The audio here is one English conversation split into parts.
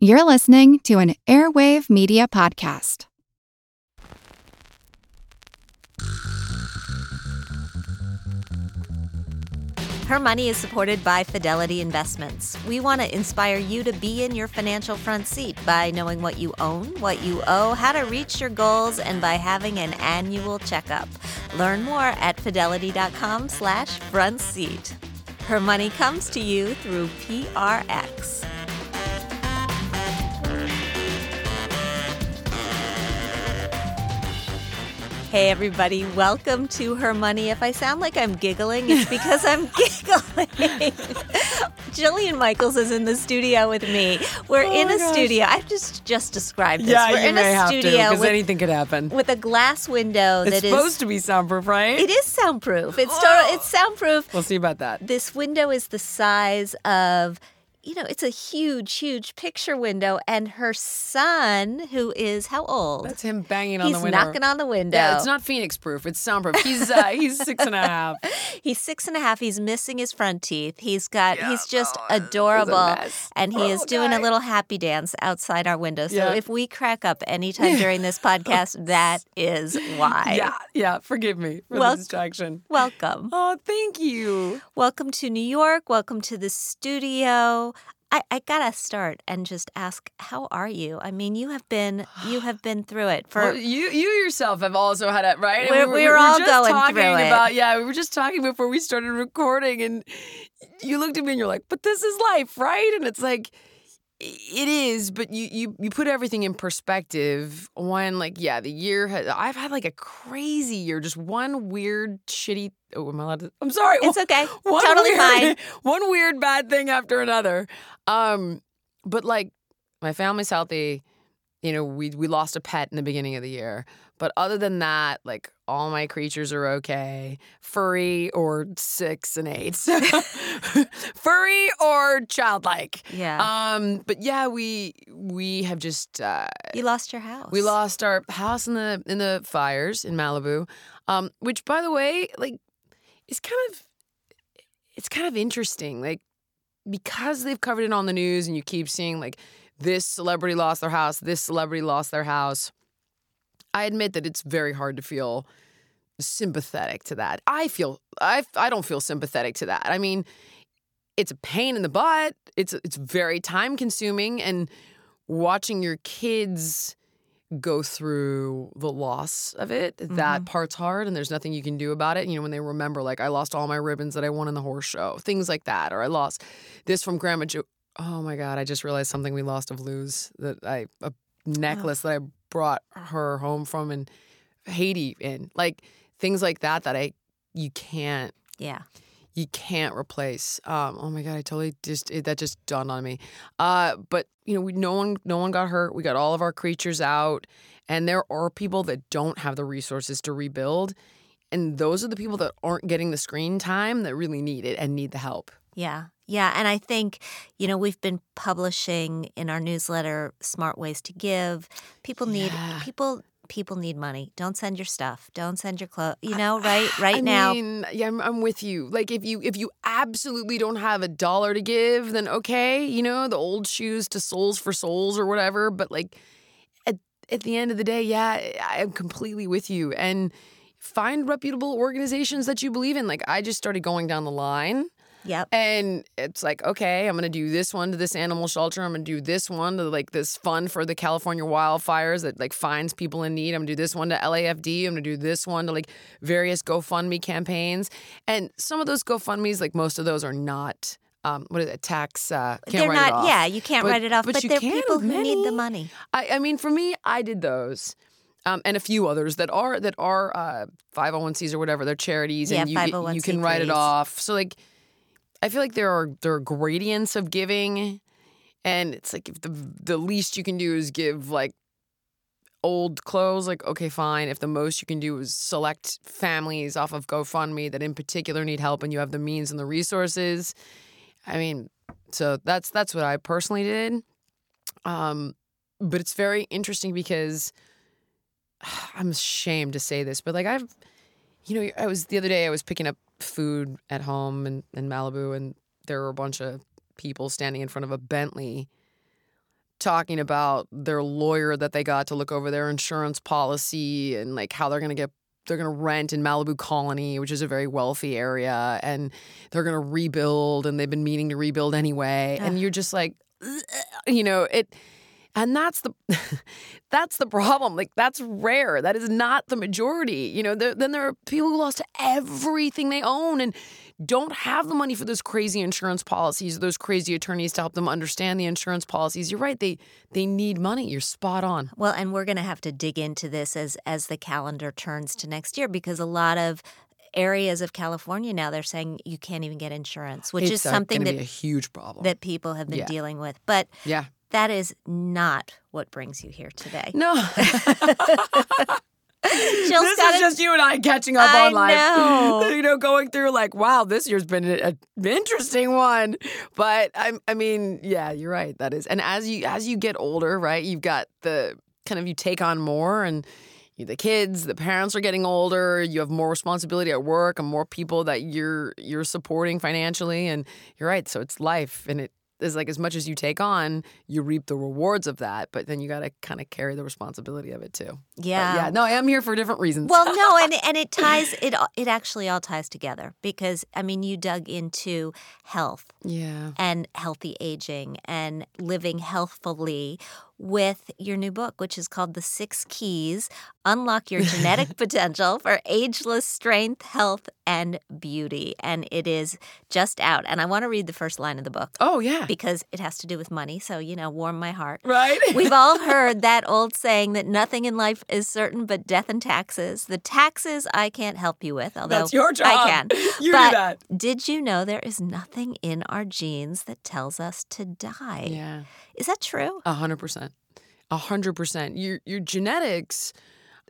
You're listening to an Airwave Media Podcast. Her Money is supported by Fidelity Investments. We want to inspire you to be in your financial front seat by knowing what you own, what you owe, how to reach your goals, and by having an annual checkup. Learn more at fidelity.com slash front seat. Her Money comes to you through PRX. Hey, everybody, welcome to Her Money. If I sound like I'm giggling, it's because I'm giggling. Jillian Michaels is in the studio with me. We're Oh in a gosh. studio. I've just just described this. Yeah, We're you in may a have to studio because anything could happen. with a glass window It's that is. supposed to be soundproof, right? It is soundproof. It's total, it's soundproof. We'll see about that. This window is the size of, you know, it's a huge, huge picture window. And her son, who is how old? That's him banging on He's the window. knocking on the window. Yeah, it's not Phoenix proof. It's soundproof. He's uh, he's six and a half. He's six and a half. He's missing his front teeth. He's got. Yeah, he's just a adorable, and he Poor is doing guy. a little happy dance outside our window. So Yeah. if we crack up anytime during this podcast, that is why. Yeah, yeah. Forgive me for Well- the distraction. Welcome, Oh, thank you. welcome to New York. Welcome to the studio. I, I gotta start and just ask, how are you? I mean, you have been you have been through it for Well, you you yourself have also had it right. We're- we we were all just going talking through it. about yeah. We were just talking before we started recording, and you looked at me and you're like, "But this is life, right?" And it's like. It is, but you, you you put everything in perspective when like yeah the year has I've had like a crazy year just one weird shitty oh am I allowed to I'm sorry it's okay, one totally weird, fine. One weird bad thing after another. Um, but like my family's healthy. You know, we we lost a pet in the beginning of the year. But other than that, like all my creatures are okay. Furry or six and eight. Furry or childlike. Yeah, Um, but yeah, we we have just uh you lost your house. we lost our house in the in the fires in Malibu, um, which by the way, like, is kind of it's kind of interesting, like because they've covered it on the news and you keep seeing like this celebrity lost their house, this celebrity lost their house. I admit that it's very hard to feel sympathetic to that. I feel I I don't feel sympathetic to that. I mean, it's a pain in the butt. It's it's very time consuming and watching your kids go through the loss of it that mm-hmm. part's hard and there's nothing you can do about it you know when they remember like i lost all my ribbons that i won in the horse show things like that or i lost this from grandma jo- oh my god i just realized something we lost of lou's that i a necklace that i brought her home from in haiti in like things like that that i you can't Yeah. You can't replace. Um, oh my god, I totally just it, that just dawned on me. Uh, but you know, we no one no one got hurt. We got all of our creatures out, and there are people that don't have the resources to rebuild, and those are the people that aren't getting the screen time that really need it and need the help. Yeah. Yeah. And I think, you know, we've been publishing in our newsletter Smart Ways to Give. People need Yeah. people people need money. Don't send your stuff. Don't send your clothes. You know, right right I now. mean, yeah, I'm, I'm with you. Like if you if you absolutely don't have a dollar to give, then okay, you know, the old shoes to souls for souls or whatever. But like at at the end of the day, yeah, I am completely with you. And find reputable organizations that you believe in. Like I just started going down the line. Yep. And it's like, okay, I'm gonna do this one to this animal shelter. I'm gonna do this one to like this fund for the California wildfires that like finds people in need. I'm gonna do this one to LAFD. I'm gonna do this one to like various GoFundMe campaigns. And some of those GoFundMe's, like most of those are not um, what is it, tax uh they're not yeah, you can't But- write it off, but but, you they're people who need the money. I, I mean, for me, I did those. Um, and a few others that are that are uh, 501cs or whatever, they're charities, Yeah, and you, you can write it off. So like, I feel like there are there are gradients of giving, and it's like if the the least you can do is give like old clothes, like okay, fine. If the most you can do is select families off of GoFundMe that in particular need help, and you have the means and the resources, I mean, so that's that's what I personally did. Um, but it's very interesting because I'm ashamed to say this, but like I've, you know, I was the other day I was picking up food at home in, in Malibu, and there were a bunch of people standing in front of a Bentley, talking about their lawyer that they got to look over their insurance policy and like how they're going to get they're going to rent in Malibu Colony, which is a very wealthy area, and they're going to rebuild, and they've been meaning to rebuild anyway. And you're just like, you know, it, and that's the, that's the problem. Like that's rare. That is not the majority. You know, there, then there are people who lost everything they own and don't have the money for those crazy insurance policies, those crazy attorneys to help them understand the insurance policies. You're right. They they need money. You're spot on. Well, and we're going to have to dig into this as as the calendar turns to next year because a lot of areas of California now they're saying you can't even get insurance, which it's is uh, something that a huge problem. that people have been Yeah. dealing with. But yeah. That is not what brings you here today. No. Jill's this is it- just you and I catching up I on life. know. you know, going through like, wow, this year's been an interesting one. But I, I mean, yeah, you're right. That is, and as you as you get older, right, you've got the kind of you take on more and. you- The kids, the parents are getting older. You have more responsibility at work and more people that you're you're supporting financially. And you're right. So it's life, and it is like as much as you take on, you reap the rewards of that. But then you got to kind of carry the responsibility of it too. But yeah. yeah. No, I am here for different reasons. Well, no, and and it ties it it actually all ties together because I mean you dug into health yeah. and healthy aging and living healthfully with your new book, which is called The Six Keys Unlock Your Genetic Potential for Ageless Strength, Health, and Beauty. And it is just out. And I want to read the first line of the book Oh yeah. because it has to do with money. So, you know, warm my heart. Right. We've all heard that old saying that nothing in life is certain but death and taxes. The taxes I can't help you with, although That's your job. I can. You but do that. Did you know there is nothing in our genes that tells us to die? Yeah. Is that true? A hundred percent. A hundred percent. Your your genetics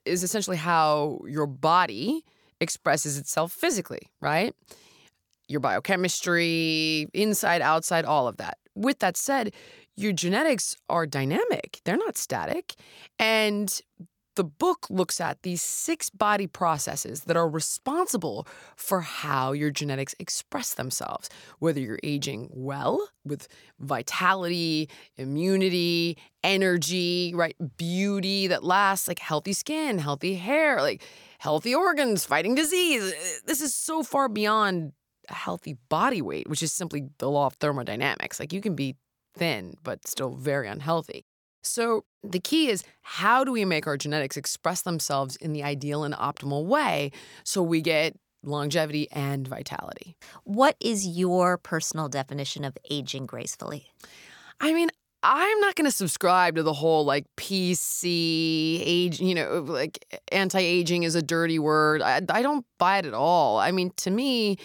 is essentially how your body expresses itself physically, right? Your biochemistry, inside, outside, all of that. With that said, your genetics are dynamic. They're not static. And the book looks at these six body processes that are responsible for how your genetics express themselves, whether you're aging well with vitality, immunity, energy, right? Beauty that lasts, like healthy skin, healthy hair, like healthy organs, fighting disease. Uh, this is so far beyond a healthy body weight, which is simply the law of thermodynamics. Like you can be thin, but still very unhealthy. So, the key is how do we make our genetics express themselves in the ideal and optimal way so we get longevity and vitality? What is your personal definition of aging gracefully? I mean, I'm not going to subscribe to the whole like PC age, you know, like anti aging is a dirty word. I, I don't buy it at all. I mean, to me,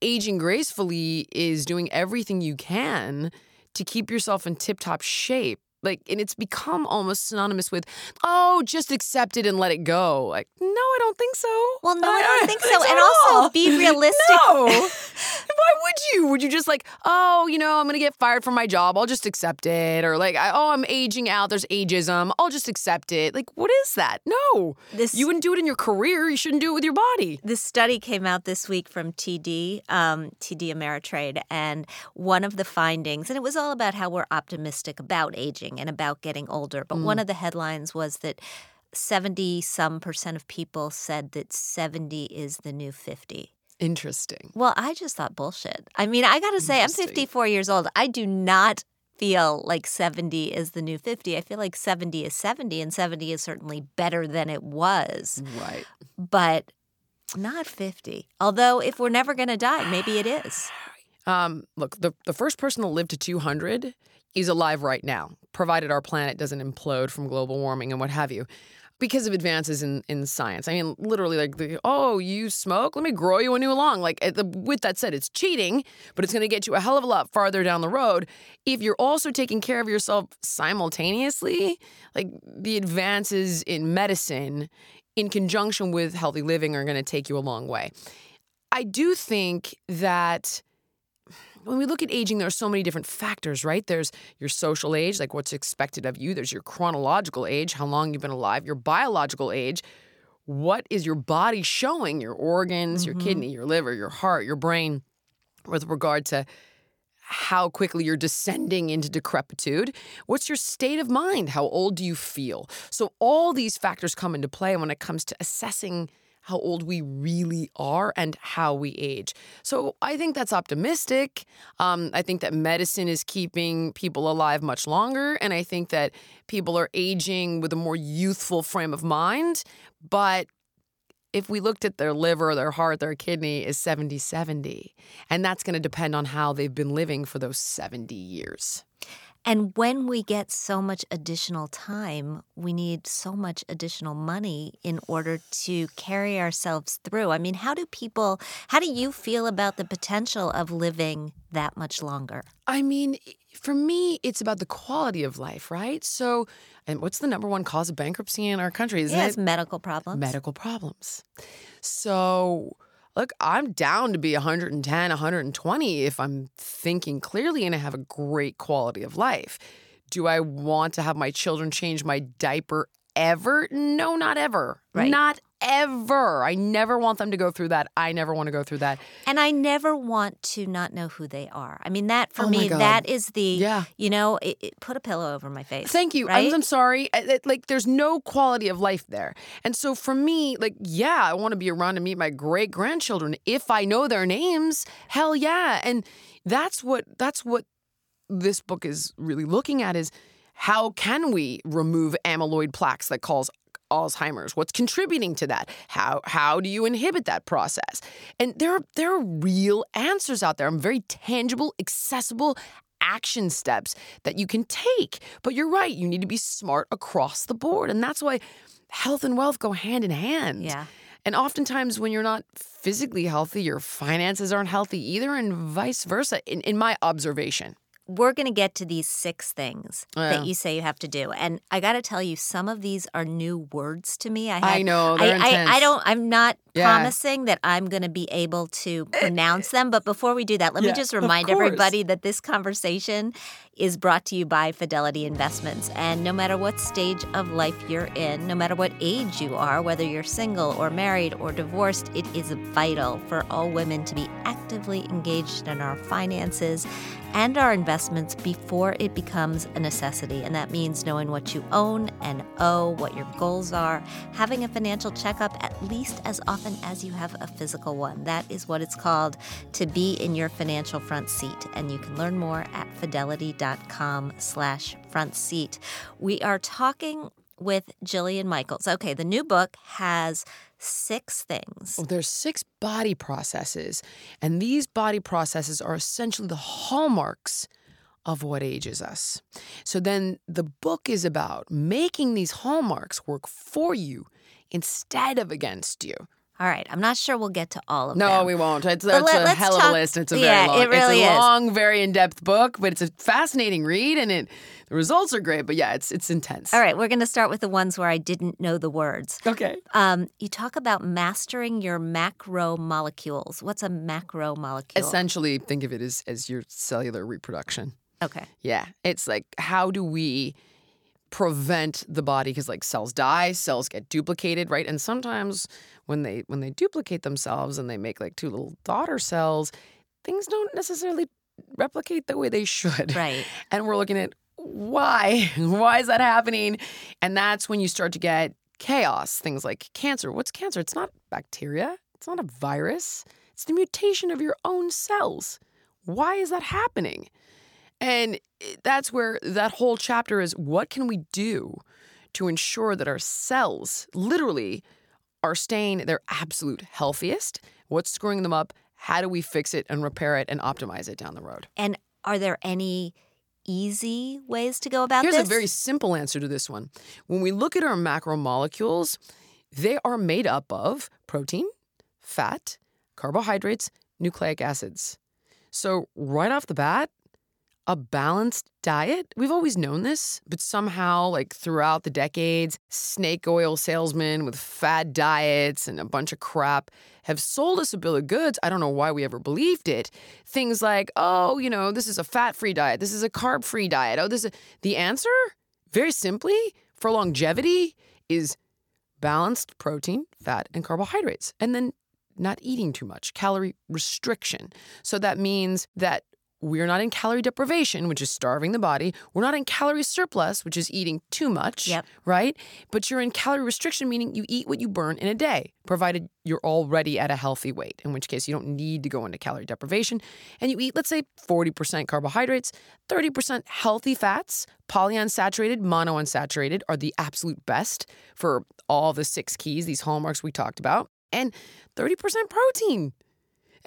aging gracefully is doing everything you can to keep yourself in tip top shape. Like, and it's become almost synonymous with, oh, just accept it and let it go. Like, no, I don't think so. Well, no, I don't think so. And also, be realistic. No. Why would you? Would you just like, oh, you know, I'm gonna get fired from my job. I'll just accept it, or like, oh, I'm aging out. There's ageism. I'll just accept it. Like, what is that? No, This you wouldn't do it in your career. You shouldn't do it with your body. This study came out this week from TD, um, TD Ameritrade, and one of the findings, and it was all about how we're optimistic about aging and about getting older. But one of the headlines was that 70 some percent of people said that 70 is the new 50. Interesting. Well, I just thought bullshit. I mean, I got to say, I'm 54 years old. I do not feel like 70 is the new 50. I feel like 70 is 70, and 70 is certainly better than it was Right. but not 50. Although, if we're never going to die, maybe it is. Um, look, the the first person to live to 200 is alive right now, provided our planet doesn't implode from global warming and what have you. Because of advances in, in science. I mean, literally, like, the, oh, you smoke? Let me grow you a new lung. Like, the, with that said, it's cheating, but it's going to get you a hell of a lot farther down the road. If you're also taking care of yourself simultaneously, like, the advances in medicine in conjunction with healthy living are going to take you a long way. I do think that when we look at aging, there are so many different factors, right? There's your social age, like what's expected of you. There's your chronological age, how long you've been alive, your biological age. What is your body showing, your organs, your mm-hmm. kidney, your liver, your heart, your brain, with regard to how quickly you're descending into decrepitude. What's your state of mind? How old do you feel? So, all these factors come into play when it comes to assessing how old we really are and how we age. So I think that's optimistic. Um, I think that medicine is keeping people alive much longer. And I think that people are aging with a more youthful frame of mind. But if we looked at their liver, their heart, their kidney is 70 70. And that's going to depend on how they've been living for those 70 years. And when we get so much additional time, we need so much additional money in order to carry ourselves through. I mean, how do people, how do you feel about the potential of living that much longer? I mean, for me, it's about the quality of life, right? So, and what's the number one cause of bankruptcy in our country? Isn't yeah, it medical problems. medical problems? So, look, I'm down to be 110, 120 if I'm thinking clearly and I have a great quality of life. Do I want to have my children change my diaper ever? No, not ever. Right. Not ever. I never want them to go through that. I never want to go through that. And I never want to not know who they are. I mean, that for Oh me, God. that is the, Yeah. you know, it, it- put a pillow over my face. Thank you. Right? I'm, I'm sorry. I- it- Like, there's no quality of life there. And so for me, like, yeah, I want to be around to meet my great grandchildren if I know their names. Hell yeah. And that's what that's what this book is really looking at is how can we remove amyloid plaques that cause Alzheimer's? What's contributing to that? How how do you inhibit that process? And there are there are real answers out there. I'm very tangible, accessible action steps that you can take. But you're right, you need to be smart across the board. And that's why health and wealth go hand in hand. Yeah. And oftentimes, when you're not physically healthy, your finances aren't healthy either, and vice versa, in, in my observation. We're going to get to these six things Yeah. that you say you have to do. And I got to tell you, some of these are new words to me. I, I know, I, I, I don't, I'm not Yeah. promising that I'm going to be able to eh, eh. pronounce them. But before we do that, let Yeah, me just remind everybody that this conversation is brought to you by Fidelity Investments. And no matter what stage of life you're in, no matter what age you are, whether you're single or married or divorced, it is vital for all women to be actively engaged in our finances and our investments before it becomes a necessity. And that means knowing what you own and owe, what your goals are, having a financial checkup at least as often as you have a physical one. That is what it's called to be in your financial front seat. And you can learn more at fidelity.com slash front seat. We are talking with Jillian Michaels. Okay, the new book has six things. Well, there's six body processes, and these body processes are essentially the hallmarks of what ages us. So then the book is about making these hallmarks work for you instead of against you. All right, I'm not sure we'll get to all of No, them. No, we won't. It's, it's let- a hell of talk- a list. It's a Yeah, very long. it really it's a is. long, very in-depth book, but it's a fascinating read, and it the results are great. But yeah, it's it's intense. All right, we're going to start with the ones where I didn't know the words. Okay. Um, you talk about mastering your macromolecules. What's a macromolecule? Essentially, think of it as as your cellular reproduction. Okay. Yeah, it's like how do we prevent the body because like cells die, cells get duplicated, right? And sometimes when they when they duplicate themselves and they make like two little daughter cells, things don't necessarily replicate the way they should. Right. And we're looking at why? Why is that happening? And that's when you start to get chaos, things like cancer. What's cancer? It's not bacteria. It's not a virus. It's the mutation of your own cells. Why is that happening? And that's where that whole chapter is what can we do to ensure that our cells literally are staying their absolute healthiest? What's screwing them up? How do we fix it and repair it and optimize it down the road? And are there any easy ways to go about Here's this? a very simple answer to this one. When we look at our macromolecules, they are made up of protein, fat, carbohydrates, nucleic acids. So, right off the bat, a balanced diet, we've always known this, but somehow, like throughout the decades, snake oil salesmen with fad diets and a bunch of crap have sold us a bill of goods. I don't know why we ever believed it. Things like, oh, you know, this is a fat free diet, this is a carb free diet. Oh, this is the answer, very simply, for longevity is balanced protein, fat, and carbohydrates. And then not eating too much, calorie restriction. So that means that we're not in calorie deprivation, which is starving the body. We're not in calorie surplus, which is eating too much, Yep. right? But you're in calorie restriction, meaning you eat what you burn in a day, provided you're already at a healthy weight, in which case you don't need to go into calorie deprivation. And you eat, let's say, 40% carbohydrates, 30% healthy fats, polyunsaturated, monounsaturated are the absolute best for all the six keys, these hallmarks we talked about, and 30% protein.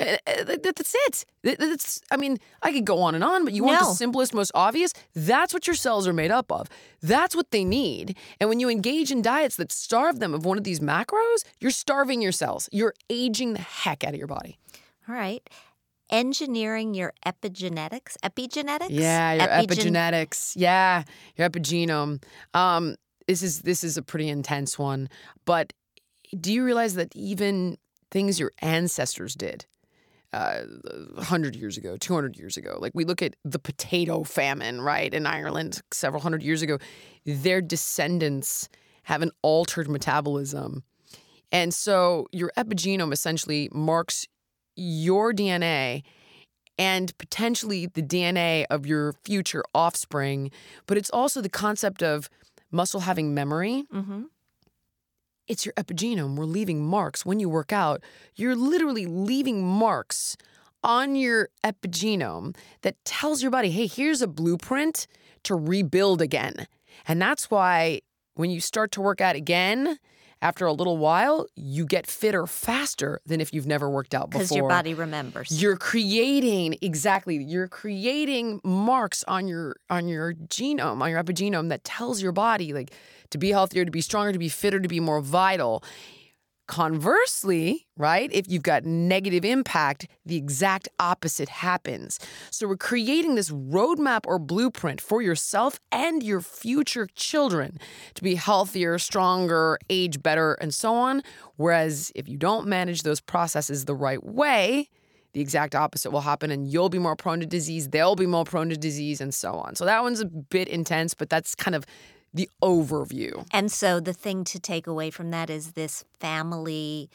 Uh, that- That's it. That's, I mean, I could go on and on, but you want the simplest, most obvious? That's what your cells are made up of. That's what they need. And when you engage in diets that starve them of one of these macros, you're starving your cells. You're aging the heck out of your body. All right. Engineering your epigenetics. Epigenetics? Yeah, your Epigen- epigenetics. Yeah, your epigenome. Um, this is this is a pretty intense one. But do you realize that even things your ancestors did, uh, hundred years ago, two hundred years ago, like we look at the potato famine, right, in Ireland several hundred years ago, their descendants have an altered metabolism, and so your epigenome essentially marks your DNA and potentially the DNA of your future offspring, but it's also the concept of muscle having memory. Mhm. It's your epigenome. We're leaving marks when you work out. You're literally leaving marks on your epigenome that tells your body, hey, here's a blueprint to rebuild again. And that's why when you start to work out again, after a little while, you get fitter faster than if you've never worked out before. Because your body remembers. You're creating exactly. You're creating marks on your on your genome, on your epigenome that tells your body like to be healthier, to be stronger, to be fitter, to be more vital. Conversely, right, if you've got negative impact, the exact opposite happens. So we're creating this roadmap or blueprint for yourself and your future children to be healthier, stronger, age better, and so on. Whereas if you don't manage those processes the right way, the exact opposite will happen and you'll be more prone to disease, they'll be more prone to disease, and so on. So that one's a bit intense, but that's kind of the overview. And so the thing to take away from that is this family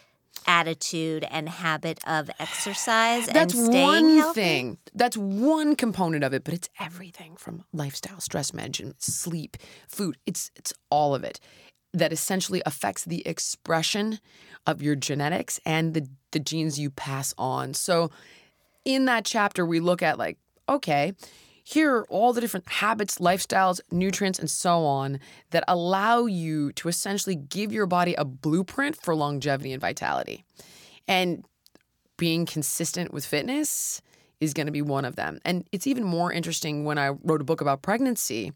attitude and habit of exercise That's and staying one healthy. thing. That's one component of it, but it's everything from lifestyle, stress management, sleep, food. It's it's all of it that essentially affects the expression of your genetics and the the genes you pass on. So in that chapter we look at like okay, here are all the different habits, lifestyles, nutrients, and so on that allow you to essentially give your body a blueprint for longevity and vitality. And being consistent with fitness is going to be one of them. And it's even more interesting when I wrote a book about pregnancy.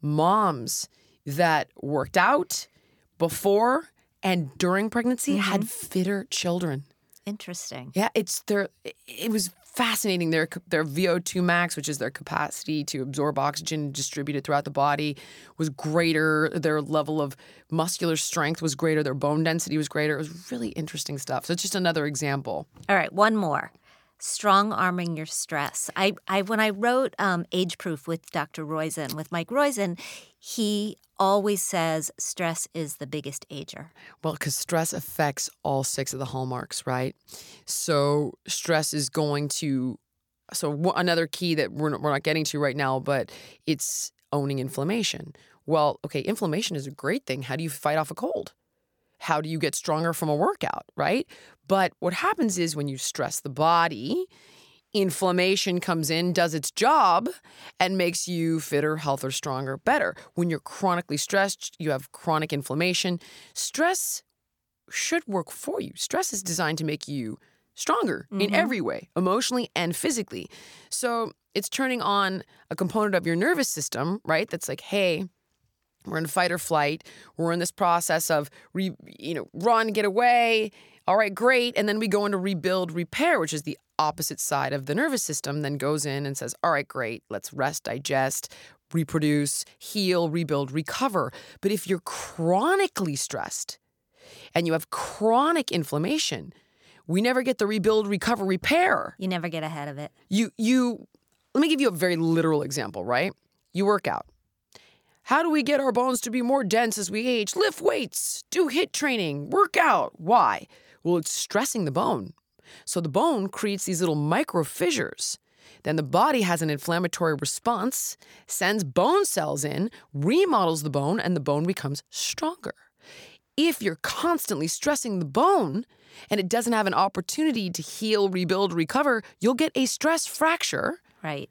Moms that worked out before and during pregnancy had mm-hmm. fitter children. Interesting. Yeah, it's there. It was fascinating. Their their VO2 max, which is their capacity to absorb oxygen and distribute it throughout the body, was greater. Their level of muscular strength was greater. Their bone density was greater. It was really interesting stuff. So it's just another example. All right, one more. Strong arming your stress. I, I when I wrote um, Age Proof with Dr. Roizen, with Mike Roizen, he always says stress is the biggest ager. Well, because stress affects all six of the hallmarks, right? So stress is going to. So another key that we're not, we're not getting to right now, but it's owning inflammation. Well, okay, inflammation is a great thing. How do you fight off a cold? How do you get stronger from a workout, right? But what happens is when you stress the body, inflammation comes in, does its job, and makes you fitter, healthier, stronger, better. When you're chronically stressed, you have chronic inflammation. Stress should work for you. Stress is designed to make you stronger in mm-hmm. every way, emotionally and physically. So it's turning on a component of your nervous system, right? That's like, hey, we're in fight or flight. We're in this process of re, you know, run, get away. All right, great. And then we go into rebuild, repair, which is the opposite side of the nervous system, then goes in and says, all right, great, let's rest, digest, reproduce, heal, rebuild, recover. But if you're chronically stressed and you have chronic inflammation, we never get the rebuild, recover, repair. You never get ahead of it. You you let me give you a very literal example, right? You work out. How do we get our bones to be more dense as we age? Lift weights, do HIIT training, work out. Why? Well, it's stressing the bone. So the bone creates these little micro fissures Then the body has an inflammatory response, sends bone cells in, remodels the bone, and the bone becomes stronger. If you're constantly stressing the bone and it doesn't have an opportunity to heal, rebuild, recover, you'll get a stress fracture. Right.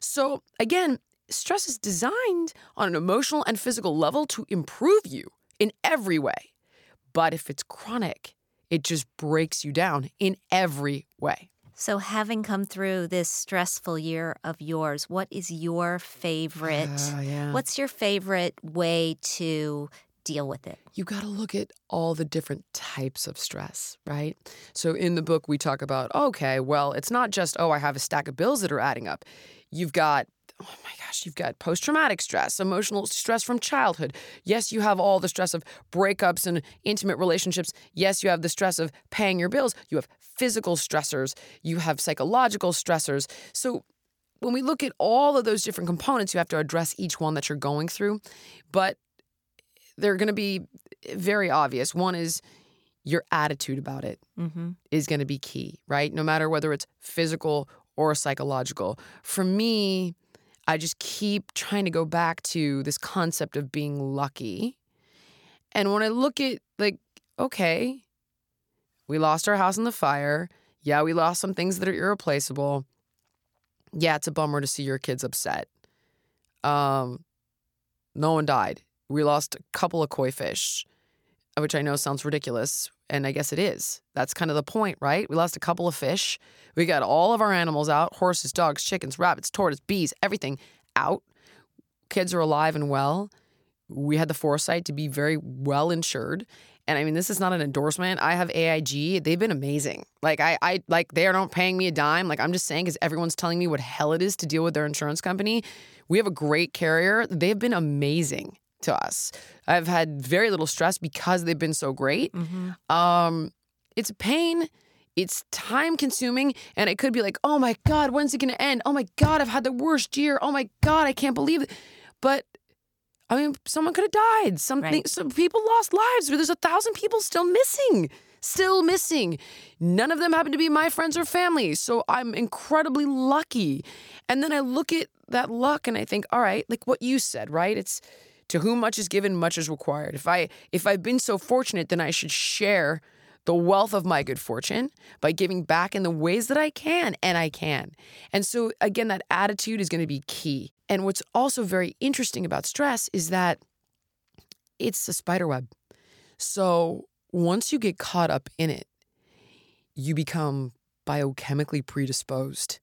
So, again, stress is designed on an emotional and physical level to improve you in every way. But if it's chronic, it just breaks you down in every way. So, having come through this stressful year of yours, what is your favorite? Ah, yeah. What's your favorite way to deal with it? you got to look at all the different types of stress, right? So in the book, we talk about okay, well, it's not just, oh, I have a stack of bills that are adding up. You've got, oh my gosh, you've got post traumatic stress, emotional stress from childhood. Yes, you have all the stress of breakups and intimate relationships. Yes, you have the stress of paying your bills. You have physical stressors, you have psychological stressors. So when we look at all of those different components, you have to address each one that you're going through. But they're going to be very obvious. One is your attitude about it is Mm-hmm. going to be key, right? No matter whether it's physical or psychological. For me, I just keep trying to go back to this concept of being lucky. And when I look at, like, okay, we lost our house in the fire. Yeah, we lost some things that are irreplaceable. Yeah, it's a bummer to see your kids upset. Um, no one died. We lost a couple of koi fish, which I know sounds ridiculous, and I guess it is. That's kind of the point, right? We lost a couple of fish. We got all of our animals out horses, dogs, chickens, rabbits, tortoises, bees, everything out. Kids are alive and well. We had the foresight to be very well insured. And I mean, this is not an endorsement. I have AIG. They've been amazing. Like I, I like they are not paying me a dime. Like I'm just saying, because everyone's telling me what hell it is to deal with their insurance company. We have a great carrier. They've been amazing to us. I've had very little stress because they've been so great. Um, it's a pain. It's time consuming, and it could be like, oh my god, when's it going to end? Oh my god, I've had the worst year. Oh my god, I can't believe it. But I mean, someone could have died. Something. Right. Some people lost lives. There's a thousand people still missing. Still missing. None of them happen to be my friends or family. So I'm incredibly lucky. And then I look at that luck and I think, all right, like what you said, right? It's to whom much is given, much is required. If I if I've been so fortunate, then I should share the wealth of my good fortune by giving back in the ways that I can, and I can. And so again, that attitude is going to be key. And what's also very interesting about stress is that it's a spider web. So once you get caught up in it, you become biochemically predisposed.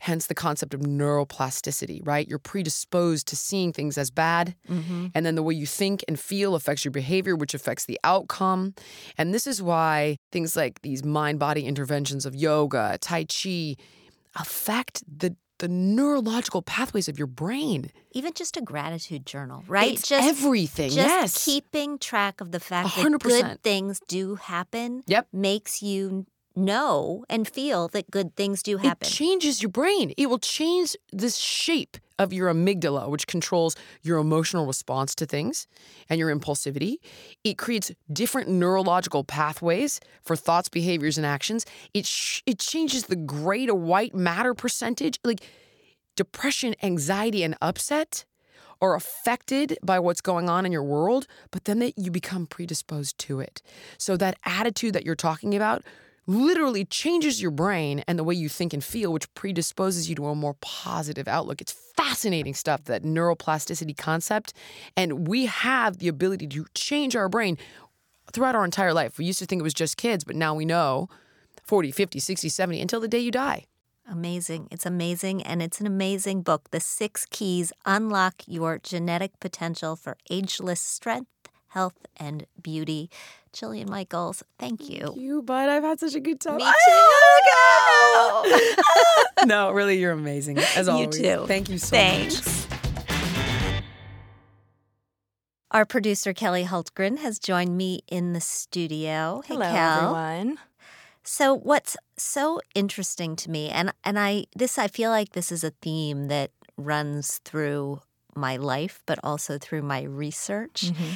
Hence the concept of neuroplasticity, right? You're predisposed to seeing things as bad. Mm-hmm. And then the way you think and feel affects your behavior, which affects the outcome. And this is why things like these mind body interventions of yoga, Tai Chi affect the, the neurological pathways of your brain. Even just a gratitude journal, right? It's just everything. just yes. keeping track of the fact A hundred that good things do happen Yep. makes you know and feel that good things do happen. It changes your brain. It will change the shape of your amygdala, which controls your emotional response to things and your impulsivity. It creates different neurological pathways for thoughts, behaviors, and actions. It sh- it changes the gray to white matter percentage. Like depression, anxiety, and upset are affected by what's going on in your world, but then that you become predisposed to it. So that attitude that you're talking about literally changes your brain and the way you think and feel, which predisposes you to a more positive outlook. It's fascinating stuff, that neuroplasticity concept. And we have the ability to change our brain throughout our entire life. We used to think it was just kids, but now we know 40, 50, 60, 70 until the day you die. Amazing. It's amazing. And it's an amazing book. The Six Keys Unlock Your Genetic Potential for Ageless Strength, Health, and Beauty. Jillian Michaels, thank you. You, bud, I've had such a good time. Me too. no, really, you're amazing as You always. too. Thank you so much. Thanks. Our producer Kelly Hultgren has joined me in the studio. Hey, Hello, Kel. everyone. So what's so interesting to me and and I this I feel like this is a theme that runs through my life but also through my research. Mm-hmm.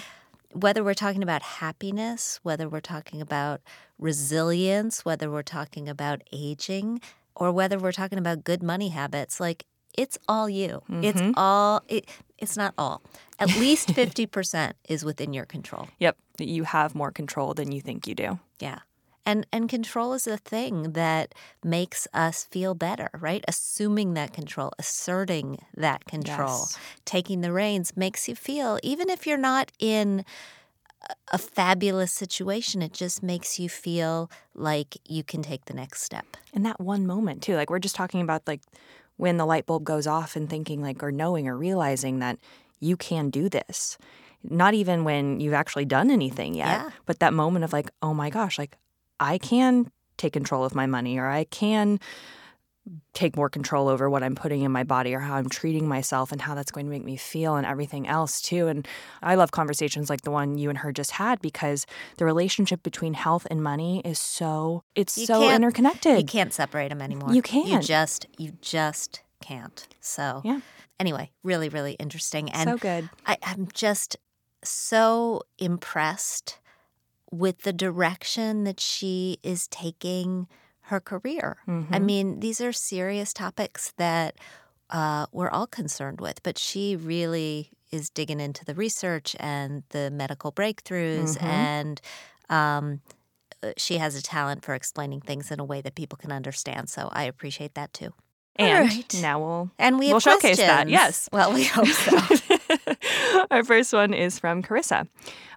Whether we're talking about happiness, whether we're talking about resilience, whether we're talking about aging or whether we're talking about good money habits, like it's all you. It's Mm-hmm. all it, it's not all. At least 50% is within your control. Yep. You have more control than you think you do. Yeah. And and control is the thing that makes us feel better, right? Assuming that control, asserting that control, Yes. taking the reins makes you feel even if you're not in a- fabulous situation, it just makes you feel like you can take the next step. in that one moment too like we're just talking about like when the light bulb goes off and thinking like or knowing or realizing that you can do this not even when you've actually done anything yet Yeah. but that moment of like oh my gosh like i can take control of my money or i can take more control over what i'm putting in my body or how i'm treating myself and how that's going to make me feel and everything else too and i love conversations like the one you and her just had because the relationship between health and money is so it's You so interconnected You can't separate them anymore. You can't. You just you just can't. So Yeah. anyway, really, really interesting. And so good. I, I'm just so impressed with the direction that she is taking her career. I Mhm. mean, these are serious topics that uh, we're all concerned with, but she really is digging into the research and the medical breakthroughs, Mhm. and um, uh, she has a talent for explaining things in a way that people can understand. So I appreciate that too. And right. now we'll And we we'll showcase that. Yes. Well, we hope so. Our first one is from Carissa.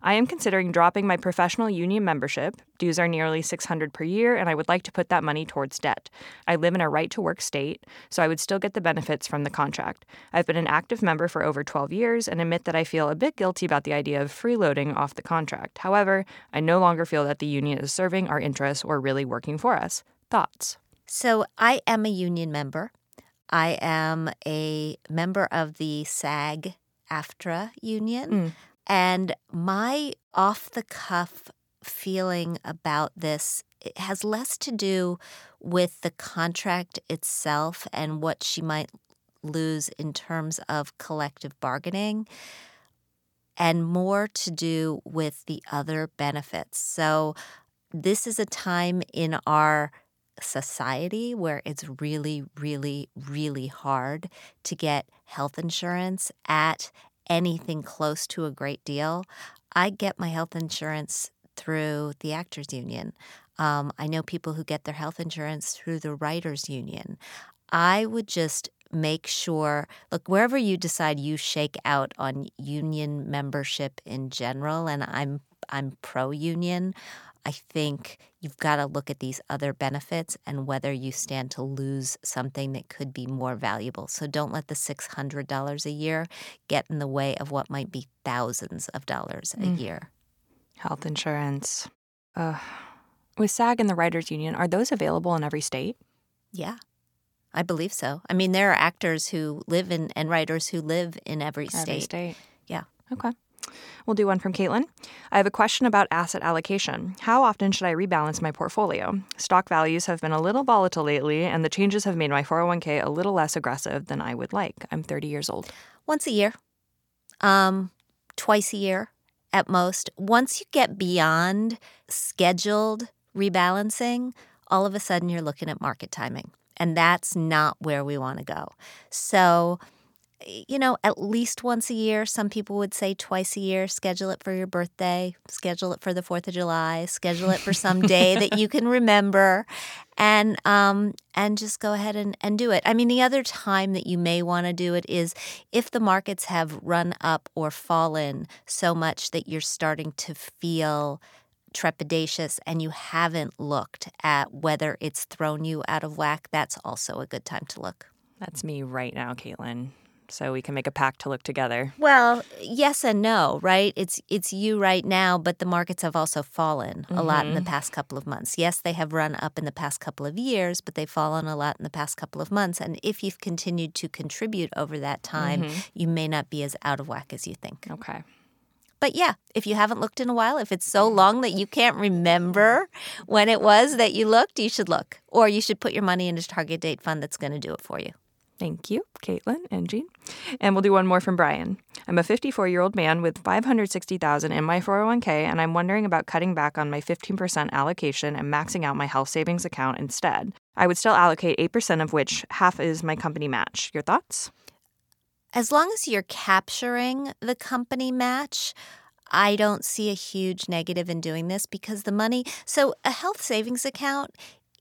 I am considering dropping my professional union membership. Dues are nearly 600 per year and I would like to put that money towards debt. I live in a right to work state, so I would still get the benefits from the contract. I've been an active member for over 12 years and admit that I feel a bit guilty about the idea of freeloading off the contract. However, I no longer feel that the union is serving our interests or really working for us. Thoughts? So I am a union member. I am a member of the SAG AFTRA union. Mm. And my off the cuff feeling about this it has less to do with the contract itself and what she might lose in terms of collective bargaining and more to do with the other benefits. So this is a time in our society where it's really, really, really hard to get health insurance at anything close to a great deal. I get my health insurance through the Actors Union. Um, I know people who get their health insurance through the Writers Union. I would just make sure look wherever you decide you shake out on union membership in general and I'm I'm pro union I think you've got to look at these other benefits and whether you stand to lose something that could be more valuable. So don't let the $600 a year get in the way of what might be thousands of dollars a Mm. year. Health insurance. Uh, with SAG and the Writers Union, are those available in every state? Yeah. I believe so. I mean, there are actors who live in and writers who live in every state. Every state. Yeah. Okay. We'll do one from Caitlin. I have a question about asset allocation. How often should I rebalance my portfolio? Stock values have been a little volatile lately, and the changes have made my 401k a little less aggressive than I would like. I'm 30 years old. once a year, um, twice a year at most. Once you get beyond scheduled rebalancing, all of a sudden you're looking at market timing. And that's not where we want to go. So, you know, at least once a year. Some people would say twice a year. Schedule it for your birthday, schedule it for the 4th of July, schedule it for some day that you can remember and um and just go ahead and, and do it. I mean, the other time that you may want to do it is if the markets have run up or fallen so much that you're starting to feel trepidatious and you haven't looked at whether it's thrown you out of whack, that's also a good time to look. That's me right now, Caitlin. So we can make a pact to look together. Well, yes and no, right? It's it's you right now, but the markets have also fallen a lot in the mm-hmm. past couple of months. Yes, they have run up in the past couple of years, but they've fallen a lot in the past couple of months. And if you've continued to contribute over that time, mm-hmm. you may not be as out of whack as you think. Okay. But yeah, if you haven't looked in a while, if it's so mm. long that you can't remember when it was that you looked, you should look. Or you should put your money in a target date fund that's going to do it for you. Thank you, Caitlin and Jean. And we'll do one more from Brian. I'm a 54 year old man with 560,000 in my 401k, and I'm wondering about cutting back on my 15% allocation and maxing out my health savings account instead. I would still allocate 8% of which half is my company match. Your thoughts? As long as you're capturing the company match, I don't see a huge negative in doing this because the money, so a health savings account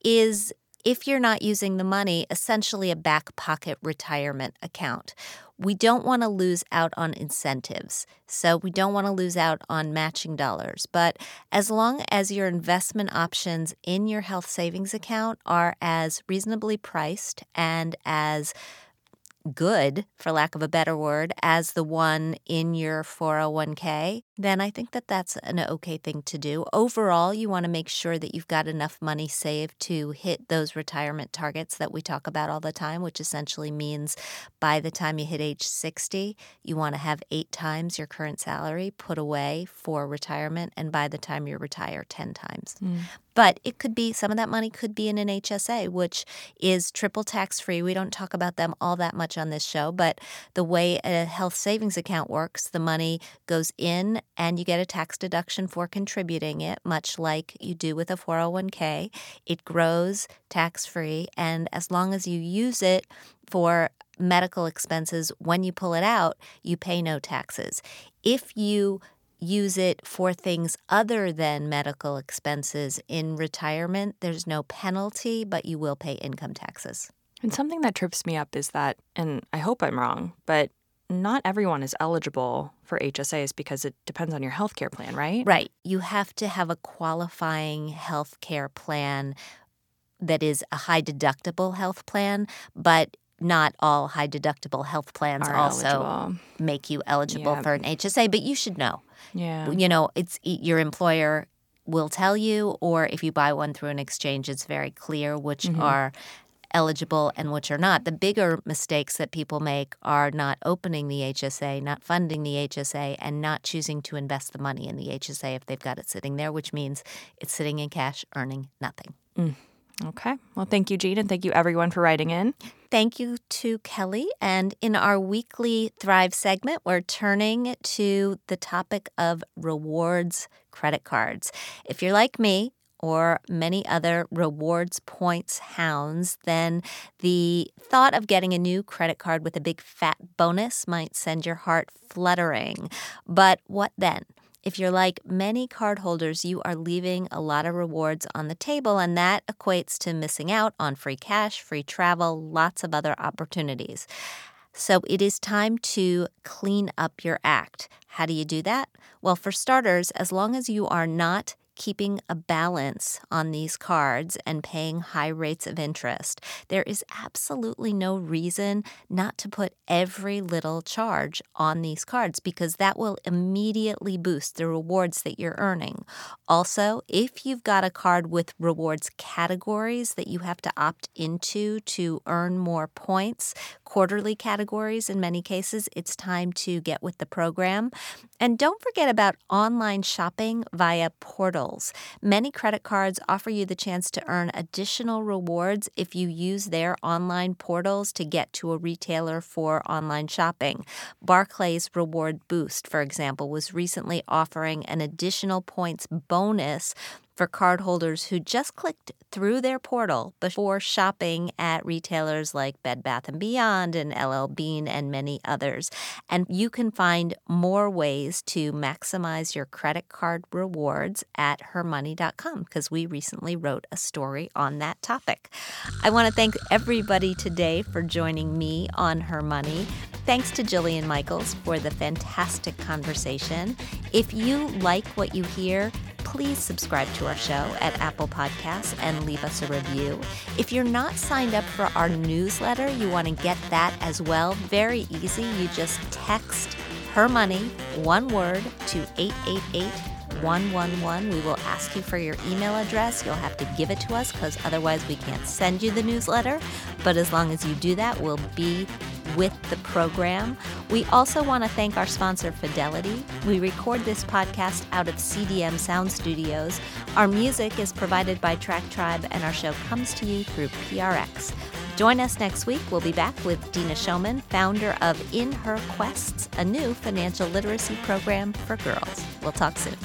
is if you're not using the money, essentially a back pocket retirement account. We don't want to lose out on incentives. So we don't want to lose out on matching dollars. But as long as your investment options in your health savings account are as reasonably priced and as good, for lack of a better word, as the one in your 401k, then I think that that's an okay thing to do. Overall, you want to make sure that you've got enough money saved to hit those retirement targets that we talk about all the time, which essentially means by the time you hit age 60, you want to have eight times your current salary put away for retirement, and by the time you retire, 10 times. Mm. But it could be some of that money could be in an HSA, which is triple tax free. We don't talk about them all that much on this show, but the way a health savings account works, the money goes in and you get a tax deduction for contributing it, much like you do with a 401k. It grows tax free, and as long as you use it for medical expenses when you pull it out, you pay no taxes. If you use it for things other than medical expenses in retirement, there's no penalty, but you will pay income taxes. And something that trips me up is that, and I hope I'm wrong, but not everyone is eligible for HSAs because it depends on your health care plan, right? Right. You have to have a qualifying health care plan that is a high deductible health plan, but not all high deductible health plans Are also eligible. make you eligible for an HSA, but you should know. Yeah. You know, it's your employer will tell you or if you buy one through an exchange it's very clear which mm-hmm. are eligible and which are not. The bigger mistakes that people make are not opening the HSA, not funding the HSA, and not choosing to invest the money in the HSA if they've got it sitting there, which means it's sitting in cash, earning nothing. Mm. Okay. Well, thank you, Jean, and thank you everyone for writing in. Thank you to Kelly. And in our weekly Thrive segment, we're turning to the topic of rewards credit cards. If you're like me, or many other rewards points hounds, then the thought of getting a new credit card with a big fat bonus might send your heart fluttering. But what then? If you're like many cardholders, you are leaving a lot of rewards on the table, and that equates to missing out on free cash, free travel, lots of other opportunities. So it is time to clean up your act. How do you do that? Well, for starters, as long as you are not keeping a balance on these cards and paying high rates of interest. There is absolutely no reason not to put every little charge on these cards because that will immediately boost the rewards that you're earning. Also, if you've got a card with rewards categories that you have to opt into to earn more points, quarterly categories in many cases, it's time to get with the program. And don't forget about online shopping via Many credit cards offer you the chance to earn additional rewards if you use their online portals to get to a retailer for online shopping. Barclays Reward Boost, for example, was recently offering an additional points bonus for cardholders who just clicked through their portal before shopping at retailers like Bed Bath & Beyond and LL Bean and many others. And you can find more ways to maximize your credit card rewards at hermoney.com because we recently wrote a story on that topic. I want to thank everybody today for joining me on Her Money. Thanks to Jillian Michaels for the fantastic conversation. If you like what you hear, please subscribe to our show at Apple Podcasts and leave us a review. If you're not signed up for our newsletter, you want to get that as well. Very easy. You just text her money, one word, to 888 111. We will ask you for your email address. You'll have to give it to us because otherwise we can't send you the newsletter. But as long as you do that, we'll be with the program. We also want to thank our sponsor, Fidelity. We record this podcast out of CDM Sound Studios. Our music is provided by Track Tribe, and our show comes to you through PRX. Join us next week. We'll be back with Dina Showman, founder of In Her Quests, a new financial literacy program for girls. We'll talk soon.